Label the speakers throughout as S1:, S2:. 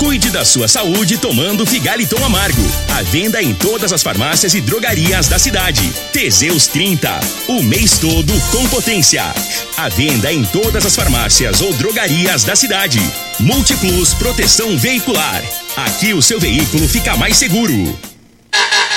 S1: Cuide da sua saúde tomando Figaliton Amargo. A venda em todas as farmácias e drogarias da cidade. Teseus 30. O mês todo com potência. A venda em todas as farmácias ou drogarias da cidade. Multiplus Proteção Veicular. Aqui o seu veículo fica mais seguro.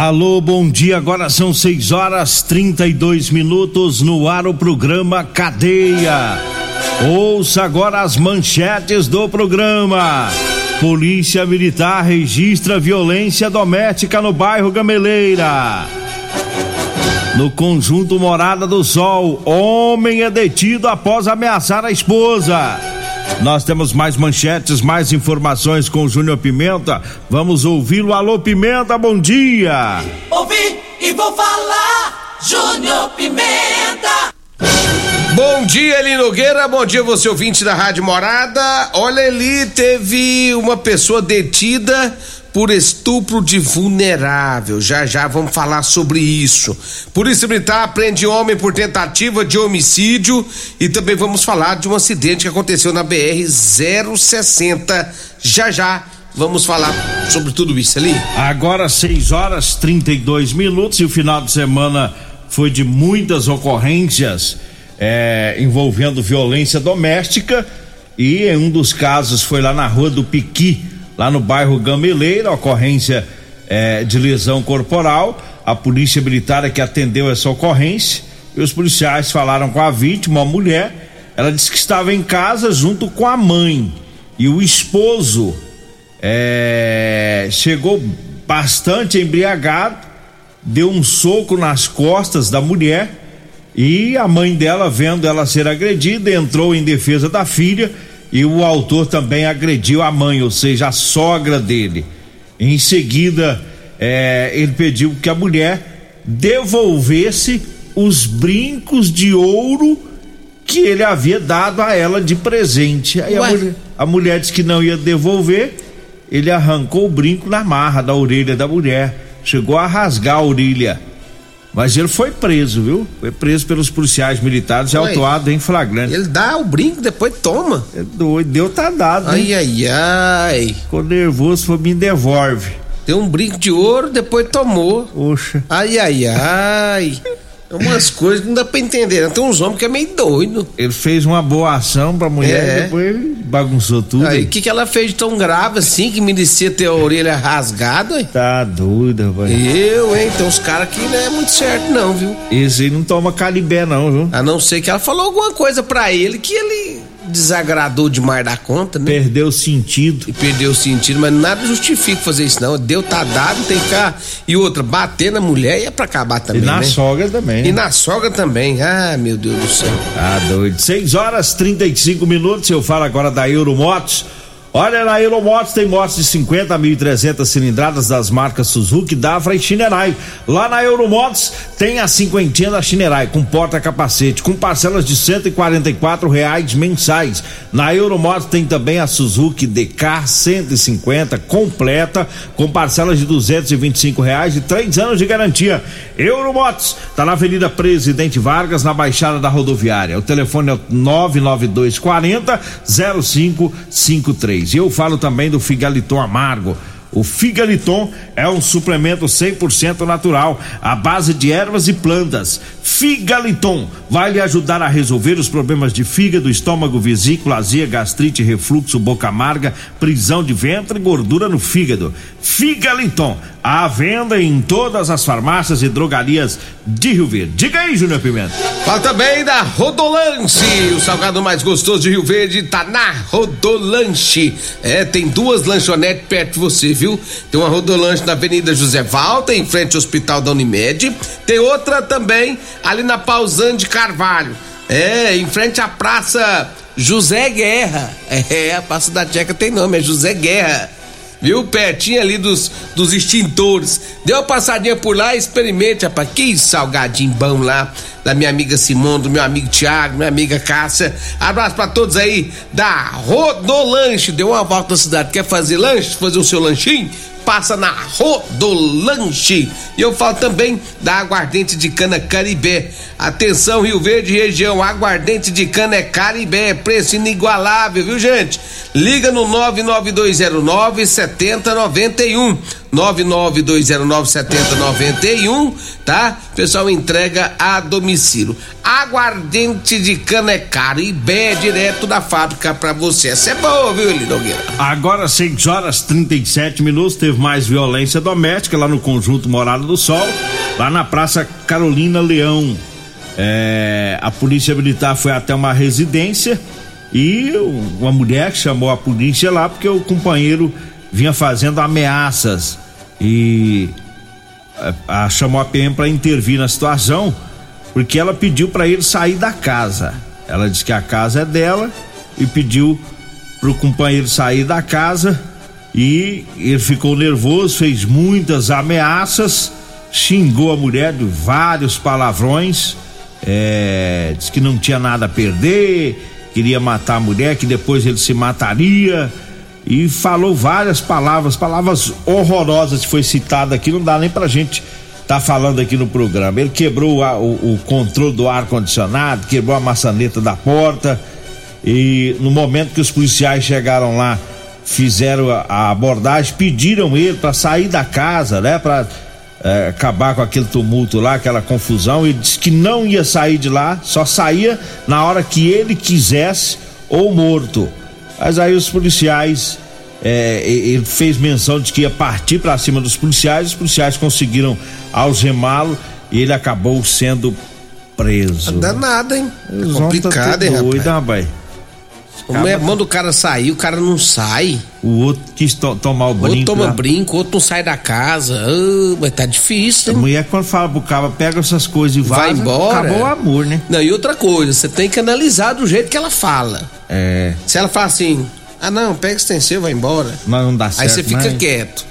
S2: Alô, bom dia. Agora são 6 horas 32 minutos no ar o programa Cadeia. Ouça agora as manchetes do programa. Polícia Militar registra violência doméstica no bairro Gameleira. No conjunto Morada do Sol, homem é detido após ameaçar a esposa. Nós temos mais manchetes, mais informações com o Júnior Pimenta. Vamos ouvi-lo. Alô, Pimenta, bom dia.
S3: Ouvi e vou falar, Júnior Pimenta.
S4: Bom dia, Eli Nogueira. Bom dia, você ouvinte da Rádio Morada. Olha, Eli, teve uma pessoa detida por estupro de vulnerável. Já já vamos falar sobre isso. Polícia Militar prende homem por tentativa de homicídio e também vamos falar de um acidente que aconteceu na BR 060. Já já vamos falar sobre tudo isso ali.
S2: Agora 6 horas 32 minutos e o final de semana foi de muitas ocorrências é, envolvendo violência doméstica e em um dos casos foi lá na rua do Piqui lá no bairro Gameleira, ocorrência é, de lesão corporal. A polícia militar é que atendeu essa ocorrência e os policiais falaram com a vítima, uma mulher. Ela disse que estava em casa junto com a mãe e o esposo é, chegou bastante embriagado, deu um soco nas costas da mulher e a mãe dela, vendo ela ser agredida, entrou em defesa da filha e o autor também agrediu a mãe, ou seja, a sogra dele. Em seguida, é, ele pediu que a mulher devolvesse os brincos de ouro que ele havia dado a ela de presente. Aí a mulher, a mulher disse que não ia devolver, ele arrancou o brinco na marra da orelha da mulher, chegou a rasgar a orelha. Mas ele foi preso, viu? Foi preso pelos policiais militares e autuado em flagrante.
S4: Ele dá o brinco, depois toma.
S2: É doido, deu tá dado.
S4: Ai, ai, ai.
S2: Ficou nervoso, foi me devolve.
S4: Deu um brinco de ouro, depois tomou.
S2: Poxa.
S4: Ai, ai, ai. É umas coisas que não dá pra entender. Né? Tem uns homens que é meio doido.
S2: Ele fez uma boa ação pra mulher
S4: É.
S2: e depois bagunçou tudo.
S4: Aí, o que, que ela fez de tão grave assim que merecia ter a orelha rasgada, hein?
S2: Tá doido, rapaz.
S4: Eu, hein? Tem uns caras que não é muito certo, não, viu?
S2: Esse aí não toma calibé, não, viu?
S4: A não ser que ela falou alguma coisa pra ele que ele desagradou demais da conta, né?
S2: Perdeu o sentido.
S4: E perdeu o sentido, mas nada justifica fazer isso, não. Deu tá dado, tem que ficar. E outra, bater na mulher é pra acabar
S2: E
S4: também.
S2: na
S4: né?
S2: sogra também.
S4: E na sogra também. Ah, meu Deus do céu.
S2: Tá doido. 6 horas 35 minutos. Eu falo agora da Euromotos. Olha, na Euromotos tem motos de 50 a 1.300 cilindradas das marcas Suzuki, Davra e Shinerai. Lá na Euromotos tem a cinquentinha da Shinerai com porta-capacete, com parcelas de 144 reais mensais. Na Euromotos tem também a Suzuki DK 150 completa, com parcelas de 225 reais e três anos de garantia. Euromotos tá na Avenida Presidente Vargas, na Baixada da Rodoviária. O telefone é o 99240 0553. E eu falo também do Figaliton Amargo. O Figaliton é um suplemento 100% natural, à base de ervas e plantas. Figaliton vai lhe ajudar a resolver os problemas de fígado, estômago, vesícula, azia, gastrite, refluxo, boca amarga, prisão de ventre e gordura no fígado. Figaliton, à venda em todas as farmácias e drogarias de Rio Verde. Diga aí, Júnior Pimenta.
S4: Fala também da Rodolanche, o salgado mais gostoso de Rio Verde tá na Rodolanche. É, tem duas lanchonetes perto de você. viu? Tem uma rodolanche na Avenida José Valta, em frente ao Hospital da Unimed. Tem outra também ali na Pausante de Carvalho. É, em frente à Praça José Guerra. É, a Praça da Tcheca tem nome, é José Guerra viu? Pertinho ali dos, dos extintores. Dê uma passadinha por lá e experimente, rapaz. Que salgadinho bom lá. Da minha amiga Simone, do meu amigo Tiago, minha amiga Cássia. Abraço pra todos aí da Rodolanche. Deu uma volta na cidade. Quer fazer lanche? Fazer o seu lanchinho? Passa na Rodolanche. E eu falo também da aguardente de cana Caribé. Atenção, Rio Verde região, aguardente de cana é Caribé, preço inigualável, viu gente? Liga no 99209 7091. 992097091, tá? Pessoal entrega a domicílio. Aguardente de cana é caro e bem é direto da fábrica para você. Essa é boa, viu, Linogueira?
S2: Agora 6 horas 37 minutos, teve mais violência doméstica lá no conjunto Morada do Sol, lá na Praça Carolina Leão. É, a polícia militar foi até uma residência e uma mulher chamou a polícia lá porque o companheiro vinha fazendo ameaças e a, a chamou a PM para intervir na situação porque ela pediu para ele sair da casa. Ela disse que a casa é dela e pediu pro companheiro sair da casa e ele ficou nervoso, fez muitas ameaças, xingou a mulher de vários palavrões, é, disse que não tinha nada a perder, queria matar a mulher, que depois ele se mataria e falou várias palavras, palavras horrorosas que foi citada aqui, não dá nem pra gente tá falando aqui no programa. Ele quebrou a, o, o, controle do ar condicionado, quebrou a maçaneta da porta e no momento que os policiais chegaram lá, fizeram a, a abordagem, pediram ele para sair da casa, né, para é, acabar com aquele tumulto lá, aquela confusão. Ele disse que não ia sair de lá, só saía na hora que ele quisesse ou morto. Mas aí os policiais, é, ele fez menção de que ia partir para cima dos policiais, os policiais conseguiram algemá-lo e ele acabou sendo preso.
S4: Não dá nada, hein? É complicado, hein,
S2: doido, rapaz.
S4: Como é, manda o cara sair, o cara não sai.
S2: O outro quis to tomar o brinco.
S4: Outro toma lá. brinco, outro não sai da casa. Uh, mas tá difícil,
S2: hein? A mulher quando fala pro cara, pega essas coisas e vai embora. Acabou o amor, né?
S4: Não, e outra coisa, você tem que analisar do jeito que ela fala.
S2: É.
S4: Se ela fala assim, ah não, pega esse extensor, vai embora.
S2: Mas não dá certo.
S4: Aí você fica mas... quieto.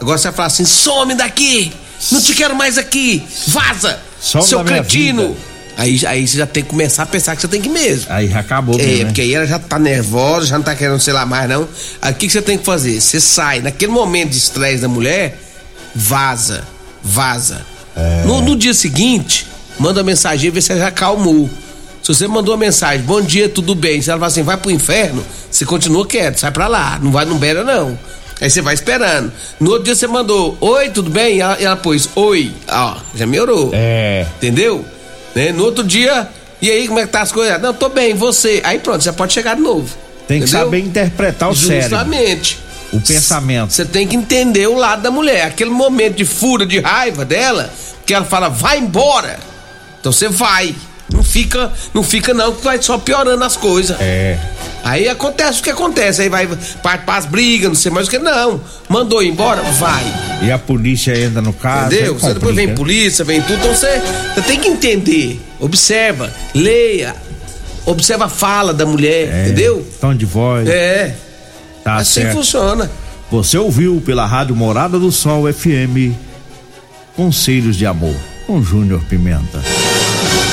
S4: Agora você fala assim, some daqui! Não te quero mais aqui! Vaza! Some seu cretino! Aí, aí você já tem que começar a pensar que você tem que ir mesmo.
S2: Aí já acabou,
S4: É, mesmo, né? porque aí ela já tá nervosa, já não tá querendo, sei lá, mais não. Aí o que, que você tem que fazer? Você sai, naquele momento de estresse da mulher, vaza, vaza. É. No, no, dia seguinte, manda uma mensagem ver se ela já acalmou. Se você mandou uma mensagem, bom dia, tudo bem, se ela fala assim, vai pro inferno, você continua quieto, sai pra lá, não vai, não beira não. Aí você vai esperando. No outro dia você mandou, oi, tudo bem? E ela, ela pôs, oi, ó, já melhorou.
S2: É.
S4: Entendeu? Né? No outro dia, e aí, como é que tá as coisas? Não, tô bem, você. Aí pronto, você pode chegar de novo.
S2: Tem que entendeu? saber interpretar o
S4: Justamente. Justamente.
S2: O pensamento.
S4: Você tem que entender o lado da mulher. Aquele momento de fúria, de raiva dela, que ela fala, vai embora. Então você vai. Não fica, não fica não, que vai só piorando as coisas.
S2: É.
S4: Aí acontece o que acontece, aí vai para as brigas, não sei mais o que. Não, mandou embora, vai.
S2: E a polícia entra no caso.
S4: Entendeu? Você depois vem polícia, vem tudo, então você, você tem que entender. Observa, leia, observa a fala da mulher, é, entendeu?
S2: Tom de voz.
S4: É.
S2: Tá
S4: assim
S2: certo.
S4: funciona.
S2: Você ouviu pela Rádio Morada do Sol FM Conselhos de Amor com Júnior Pimenta.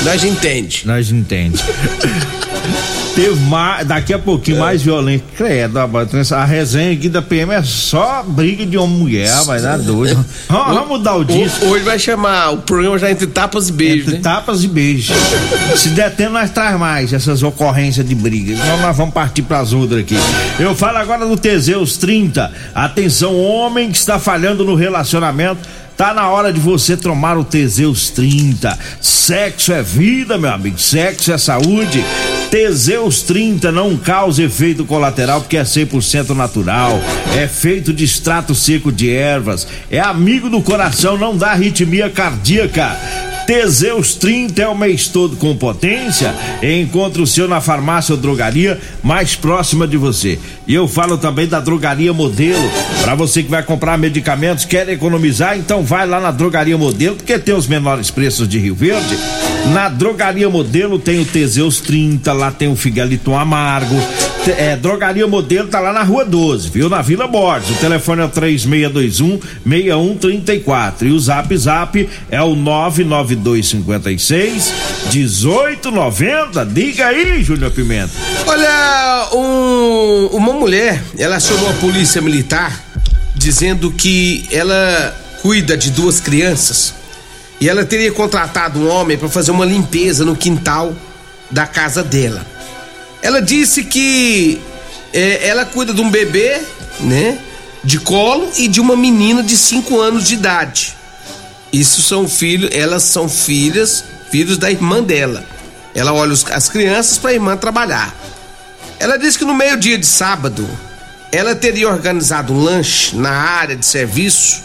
S4: Nós entende.
S2: Nós entende. Teve mais, daqui a pouquinho é. mais violento. Credo, a resenha aqui da PM é só briga de homem e mulher, vai dar doido. Vamos mudar o disco.
S4: Hoje vai chamar o programa já entre tapas e beijos. Entre
S2: né? tapas e beijos. Se der tempo, nós traz mais essas ocorrências de briga. Então nós vamos partir para as outras aqui. Eu falo agora do Teseus 30. Atenção, homem que está falhando no relacionamento Tá na hora de você tomar o Teseus 30. Sexo é vida, meu amigo. Sexo é saúde. Teseus 30 não causa efeito colateral porque é 100% natural. É feito de extrato seco de ervas. É amigo do coração, não dá arritmia cardíaca. Teseus 30 é o mês todo com potência. Encontre o seu na farmácia ou drogaria mais próxima de você. E eu falo também da Drogaria Modelo. Para você que vai comprar medicamentos, quer economizar, então vai lá na Drogaria Modelo, porque tem os menores preços de Rio Verde. Na Drogaria Modelo tem o Teseus 30, lá tem o Figalito Amargo. É, Drogaria Modelo tá lá na Rua 12, viu? Na Vila Borges. O telefone é o 3621 6134 e o Zap Zap é o 99256 1890. Diga aí, Júnior Pimenta.
S4: Olha, um, uma mulher, ela acionou a polícia militar dizendo que ela cuida de duas crianças e ela teria contratado um homem para fazer uma limpeza no quintal da casa dela. Ela disse que é, ela cuida de um bebê, né? De colo e de uma menina de 5 anos de idade. Isso são filhos, elas são filhas, filhos da irmã dela. Ela olha os, as crianças para a irmã trabalhar. Ela disse que no meio-dia de sábado, ela teria organizado um lanche na área de serviço,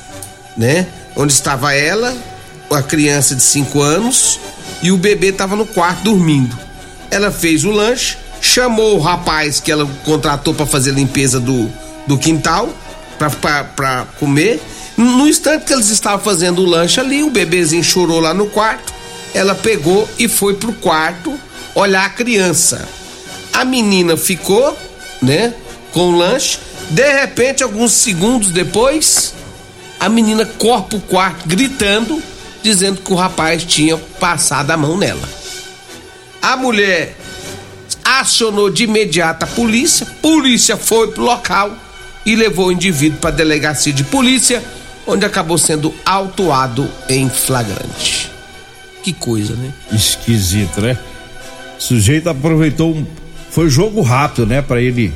S4: né? Onde estava ela, a criança de 5 anos e o bebê estava no quarto dormindo. Ela fez o lanche, chamou o rapaz que ela contratou para fazer a limpeza do, do quintal para comer. No instante que eles estavam fazendo o lanche ali, o bebezinho chorou lá no quarto. Ela pegou e foi pro quarto olhar a criança. A menina ficou, né, com o lanche. De repente, alguns segundos depois, a menina corre pro quarto gritando, dizendo que o rapaz tinha passado a mão nela. A mulher acionou de imediato a polícia, polícia foi pro local e levou o indivíduo para a delegacia de polícia, onde acabou sendo autuado em flagrante. Que coisa, né?
S2: Esquisito, né? O sujeito aproveitou um. Foi jogo rápido, né? Para ele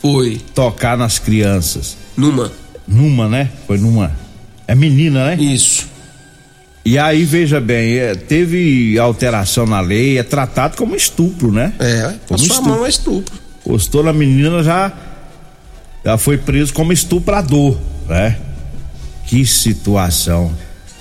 S4: Foi.
S2: tocar nas crianças.
S4: Numa.
S2: Numa, né? Foi numa. É menina, né?
S4: Isso.
S2: E aí, veja bem, é, teve alteração na lei, é tratado como estupro, né?
S4: É,
S2: Como
S4: a sua
S2: estupro.
S4: mão é estupro.
S2: Gostou na menina, já, já foi preso como estuprador, né? Que situação.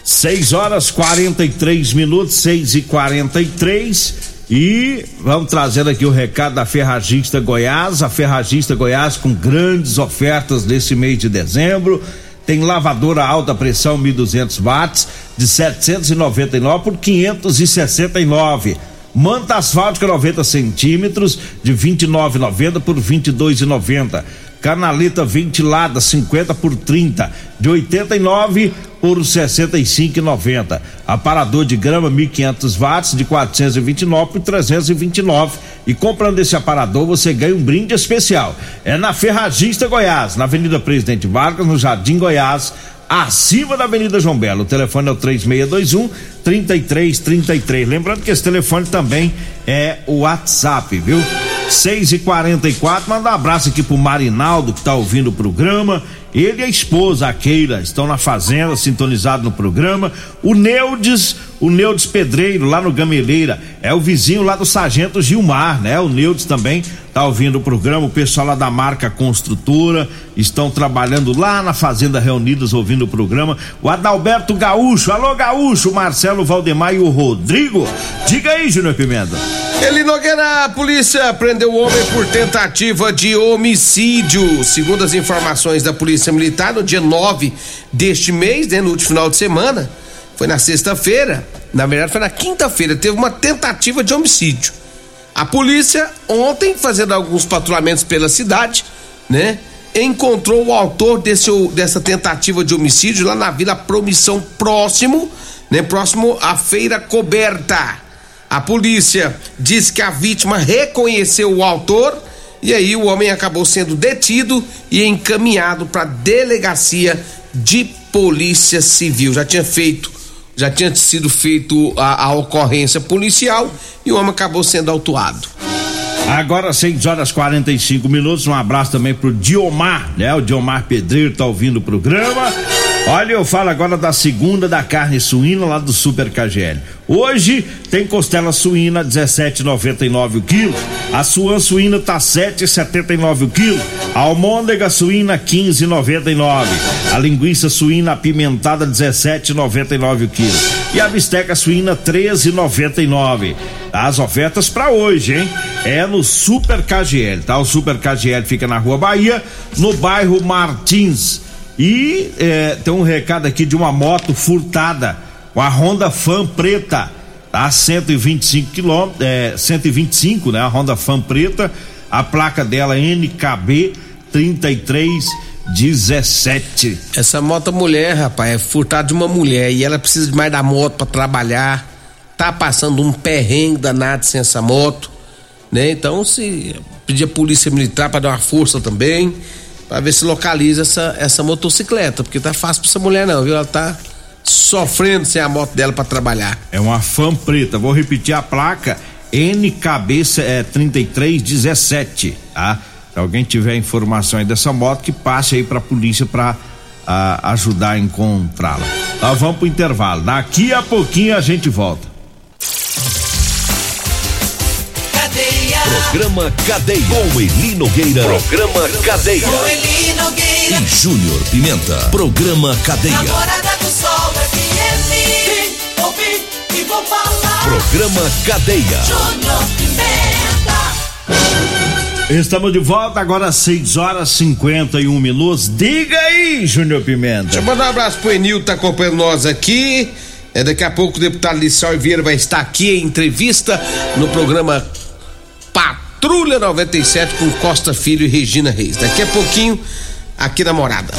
S2: 6 horas 43 minutos, 6 e 43 e vamos trazendo aqui o recado da Ferragista Goiás. A Ferragista Goiás com grandes ofertas nesse mês de dezembro. Tem lavadora alta pressão 1200 watts de 799 por 569. Manta asfáltica 90 centímetros de 29,90 por 22,90. Canaleta ventilada 50 por 30 de 89 por 65,90. Aparador de grama 1500 watts de 429 por 329. E comprando esse aparador você ganha um brinde especial. É na Ferragista Goiás, na Avenida Presidente Vargas, no Jardim Goiás acima da Avenida João Belo. O telefone é o 3621 3333. Lembrando que esse telefone também é o WhatsApp, viu? 6 e 44 manda um abraço aqui pro Marinaldo que tá ouvindo o programa. Ele e a esposa, a Keila, estão na fazenda, sintonizado no programa. O Neudes, o Neudes Pedreiro, lá no Gameleira, é o vizinho lá do Sargento Gilmar, né? O Neudes também tá ouvindo o programa. O pessoal lá da marca Construtora estão trabalhando lá na Fazenda Reunidos, ouvindo o programa. O Adalberto Gaúcho, alô Gaúcho, Marcelo Valdemar e o Rodrigo. Diga aí, Júnior Pimenta.
S4: Eli Nogueira, a polícia prendeu o homem por tentativa de homicídio. Segundo as informações da Polícia Militar, no dia 9 deste mês, né, no último final de semana, foi na sexta-feira, na verdade foi na quinta-feira, teve uma tentativa de homicídio. A polícia, ontem, fazendo alguns patrulhamentos pela cidade, né, encontrou o autor desse, dessa tentativa de homicídio lá na Vila Promissão, próximo, né, próximo à Feira Coberta. A polícia diz que a vítima reconheceu o autor e aí o homem acabou sendo detido e encaminhado para delegacia de polícia civil. Já tinha feito, já tinha sido feito a, a ocorrência policial e o homem acabou sendo autuado.
S2: Agora 6 horas 45 minutos. Um abraço também pro Diomar, né? O Diomar Pedreiro tá ouvindo o programa. Olha, eu falo agora da segunda da carne suína lá do Super KGL. Hoje tem costela suína 17,99 o quilo. A suã suína tá 7,79 o quilo. A almôndega suína 15,99. A linguiça suína apimentada 17,99 o quilo. E a bisteca suína 13,99. As ofertas para hoje, hein? É no Super KGL, tá? O Super KGL fica na Rua Bahia, no bairro Martins. E é, tem um recado aqui de uma moto furtada, uma Honda Fan preta, tá? 125 quilômetros, é, 125, né? A Honda Fan preta, a placa dela é NKB 3317.
S4: Essa moto mulher, rapaz, é furtada de uma mulher e ela precisa de mais da moto para trabalhar. Tá passando um perrengue danado sem essa moto, né? Então, se pedir a polícia militar para dar uma força também para ver se localiza essa, essa motocicleta, porque tá fácil pra essa mulher não, viu? Ela tá sofrendo sem a moto dela para trabalhar.
S2: É uma fã preta, vou repetir a placa NKB é, 3317, tá? Se alguém tiver informação aí dessa moto, que passe aí pra polícia pra a, ajudar a encontrá-la. Tá, vamos pro intervalo. Daqui a pouquinho a gente volta.
S5: Programa Cadeia. Com Eli Nogueira. Programa Cadeia.
S3: Com Eli Nogueira.
S5: E Júnior Pimenta. Programa Cadeia.
S3: Namorada do Sol FM. Vim, ouvi e vou falar.
S5: Programa Cadeia.
S3: Júnior Pimenta.
S2: Estamos de volta agora às 6 horas 51 minutos. Diga aí, Júnior Pimenta.
S4: Deixa eu mandar um abraço pro Enil que tá acompanhando nós aqui. É, daqui a pouco o deputado Liceu Vieira vai estar aqui em entrevista no programa Patrulha 97 com Costa Filho e Regina Reis. Daqui a pouquinho, aqui na morada.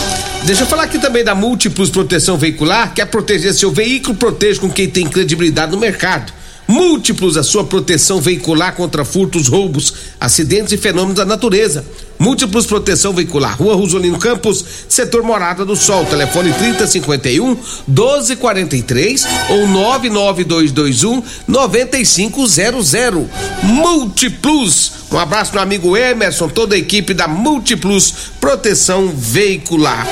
S4: Deixa eu falar aqui também da Múltiplos Proteção Veicular. Quer proteger seu veículo? Proteja com quem tem credibilidade no mercado. Múltiplos, a sua proteção veicular contra furtos, roubos, acidentes e fenômenos da natureza. Múltiplos Proteção Veicular, Rua Rosolino Campos, Setor Morada do Sol, telefone 3051 1243 ou 99221 9500. Múltiplos. Um abraço meu amigo Emerson, toda a equipe da Múltiplos Proteção Veicular.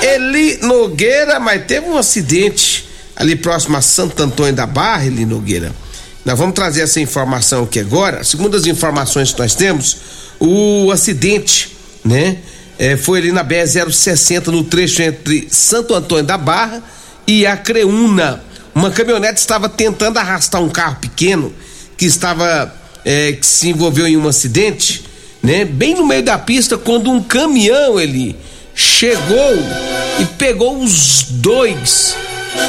S4: Eli Nogueira, mas teve um acidente ali próximo a Santo Antônio da Barra, Eli Nogueira. Nós vamos trazer essa informação aqui agora. Segundo as informações que nós temos, o acidente, né? É, foi ali na BR-060, no trecho entre Santo Antônio da Barra e a Creúna. Uma caminhonete estava tentando arrastar um carro pequeno que estava. É, que se envolveu em um acidente, né? Bem no meio da pista, quando um caminhão ele chegou e pegou os dois.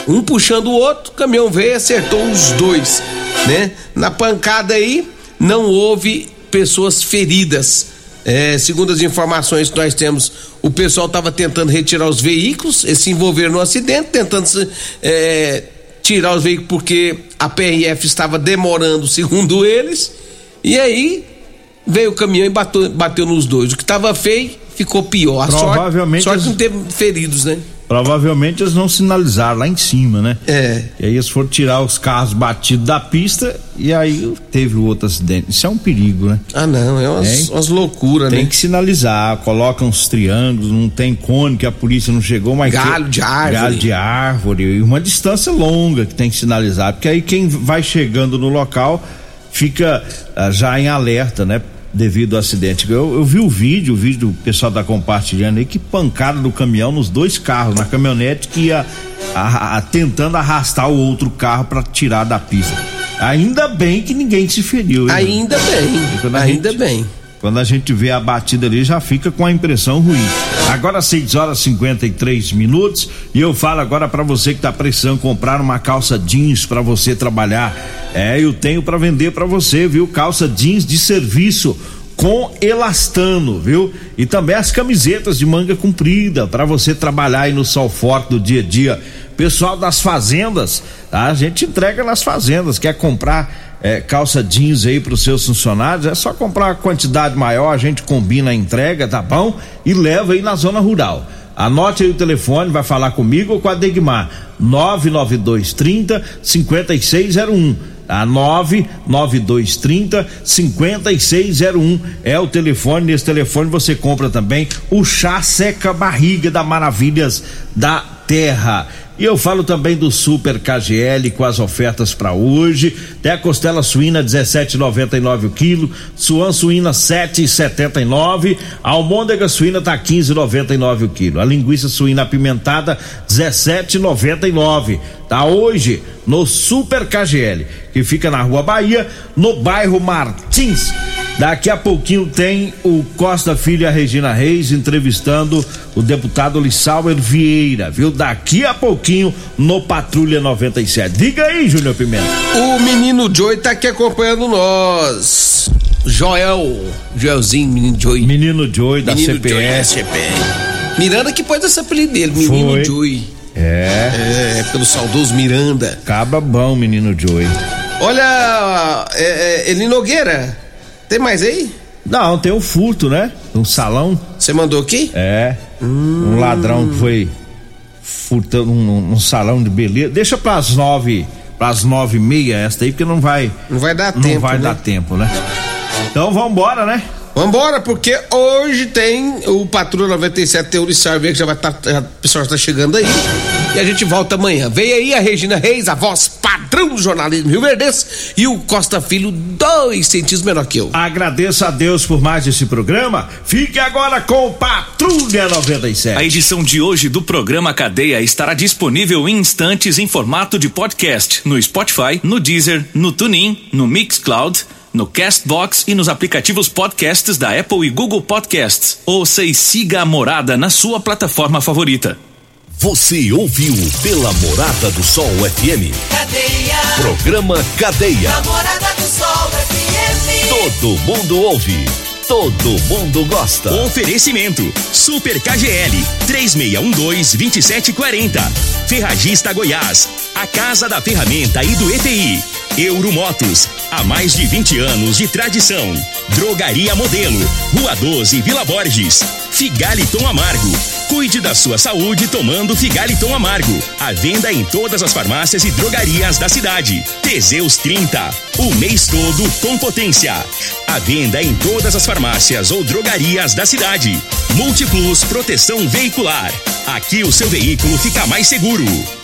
S4: Um puxando o outro, o caminhão veio e acertou os dois, né? Na pancada aí, não houve pessoas feridas. É, segundo as informações que nós temos, o pessoal estava tentando retirar os veículos, eles se envolveram no acidente, tentando se, é, tirar os veículos porque a PRF estava demorando, segundo eles, e aí veio o caminhão e bateu, bateu nos dois. O que estava feio ficou pior.
S2: Provavelmente
S4: sorte
S2: as-
S4: não teve feridos, né?
S2: Provavelmente eles não sinalizaram lá em cima, né?
S4: É.
S2: E aí eles foram tirar os carros batidos da pista e aí teve outro acidente. Isso é um perigo, né?
S4: Ah, não, é umas,
S2: Hein?
S4: umas loucuras,
S2: Tem
S4: né?
S2: que sinalizar, coloca uns triângulos, não tem cone que a polícia não chegou, mas
S4: Galho
S2: que-
S4: de árvore.
S2: galho de árvore e uma distância longa que tem que sinalizar, porque aí quem vai chegando no local fica ah, já em alerta, né? Devido ao acidente. Eu, eu vi o vídeo, o vídeo do pessoal tá compartilhando aí, que pancada do caminhão nos dois carros, na caminhonete que ia a- a- tentando arrastar o outro carro para tirar da pista. Ainda bem que ninguém se feriu. hein?
S4: Ainda bem, ainda
S2: gente-
S4: bem.
S2: Quando a gente vê a batida ali, já fica com a impressão ruim. Agora 6 horas e 53 minutos e eu falo agora para você que tá precisando comprar uma calça jeans para você trabalhar. É, eu tenho para vender para você, viu? Calça jeans de serviço com elastano, viu? E também as camisetas de manga comprida para você trabalhar aí no sol forte do dia a dia. Pessoal das fazendas, tá? a gente entrega nas fazendas. Quer comprar é, calça jeans aí para os seus funcionários? É só comprar uma quantidade maior, a gente combina a entrega, tá bom? E leva aí na zona rural. Anote aí o telefone, vai falar comigo ou com a Degmar. 99230 5601. A 99230 5601 é o telefone. Nesse telefone você compra também o chá seca barriga da Maravilhas da terra. E eu falo também do Super KGL com as ofertas para hoje. Tem a costela suína 17,99 o quilo, suan suína 7,79, a almôndega suína tá 15,99 o quilo. A linguiça suína apimentada 17,99. Tá hoje no Super KGL, que fica na Rua Bahia, no bairro Martins. Daqui a pouquinho tem o Costa Filho e a Regina Reis entrevistando o deputado Lissauer Vieira, viu? Daqui a pouquinho no Patrulha 97. Diga aí, Júnior Pimenta.
S4: O menino Joey tá aqui acompanhando nós. Joel, Joelzinho, menino Joey.
S2: Menino Joey da
S4: menino
S2: CPS.
S4: Joey da CPS. Miranda que pôs esse apelido dele, menino
S2: Foi.
S4: Joey.
S2: É,
S4: É, pelo saudoso Miranda.
S2: caba bom, menino Joey.
S4: Olha, é, é, Eli Nogueira, tem mais aí?
S2: Não, tem um furto, né? Um salão.
S4: Você mandou aqui?
S2: É. Um ladrão que foi furtando um, um salão de beleza. Deixa pras nove, pras nove e meia essa aí, porque não vai,
S4: Não vai dar
S2: não
S4: tempo,
S2: vai
S4: né?
S2: dar tempo, né? Então vambora, né?
S4: Vambora, porque hoje tem o Patrulha 97, tem o Lissar que já vai estar, o pessoal já tá chegando aí. E a gente volta amanhã. Vem aí a Regina Reis, a voz padrão do jornalismo Rio Verdense, e o Costa Filho, dois centímetros menor que eu.
S2: Agradeço a Deus por mais esse programa. Fique agora com o Patrulha 97.
S6: A edição de hoje do programa Cadeia estará disponível em instantes em formato de podcast no Spotify, no Deezer, no TuneIn, no Mixcloud, no Castbox e nos aplicativos podcasts da Apple e Google Podcasts. Ouça e siga a morada na sua plataforma favorita.
S5: Você ouviu pela Morada do Sol FM.
S3: Cadeia.
S5: Programa Cadeia.
S3: Namorada do Sol FM.
S5: Todo mundo ouve. Todo mundo gosta.
S1: Oferecimento: Super KGL 3612-2740. Ferragista Goiás, a casa da ferramenta e do EPI. Euromotos, há mais de 20 anos de tradição. Drogaria Modelo, Rua 12, Vila Borges. Figaliton Amargo. Cuide da sua saúde tomando Figaliton Amargo. À venda em todas as farmácias e drogarias da cidade. Teseus 30, o mês todo com potência. À venda em todas as farmácias ou drogarias da cidade. Multiplus Proteção Veicular. Aqui o seu veículo fica mais seguro.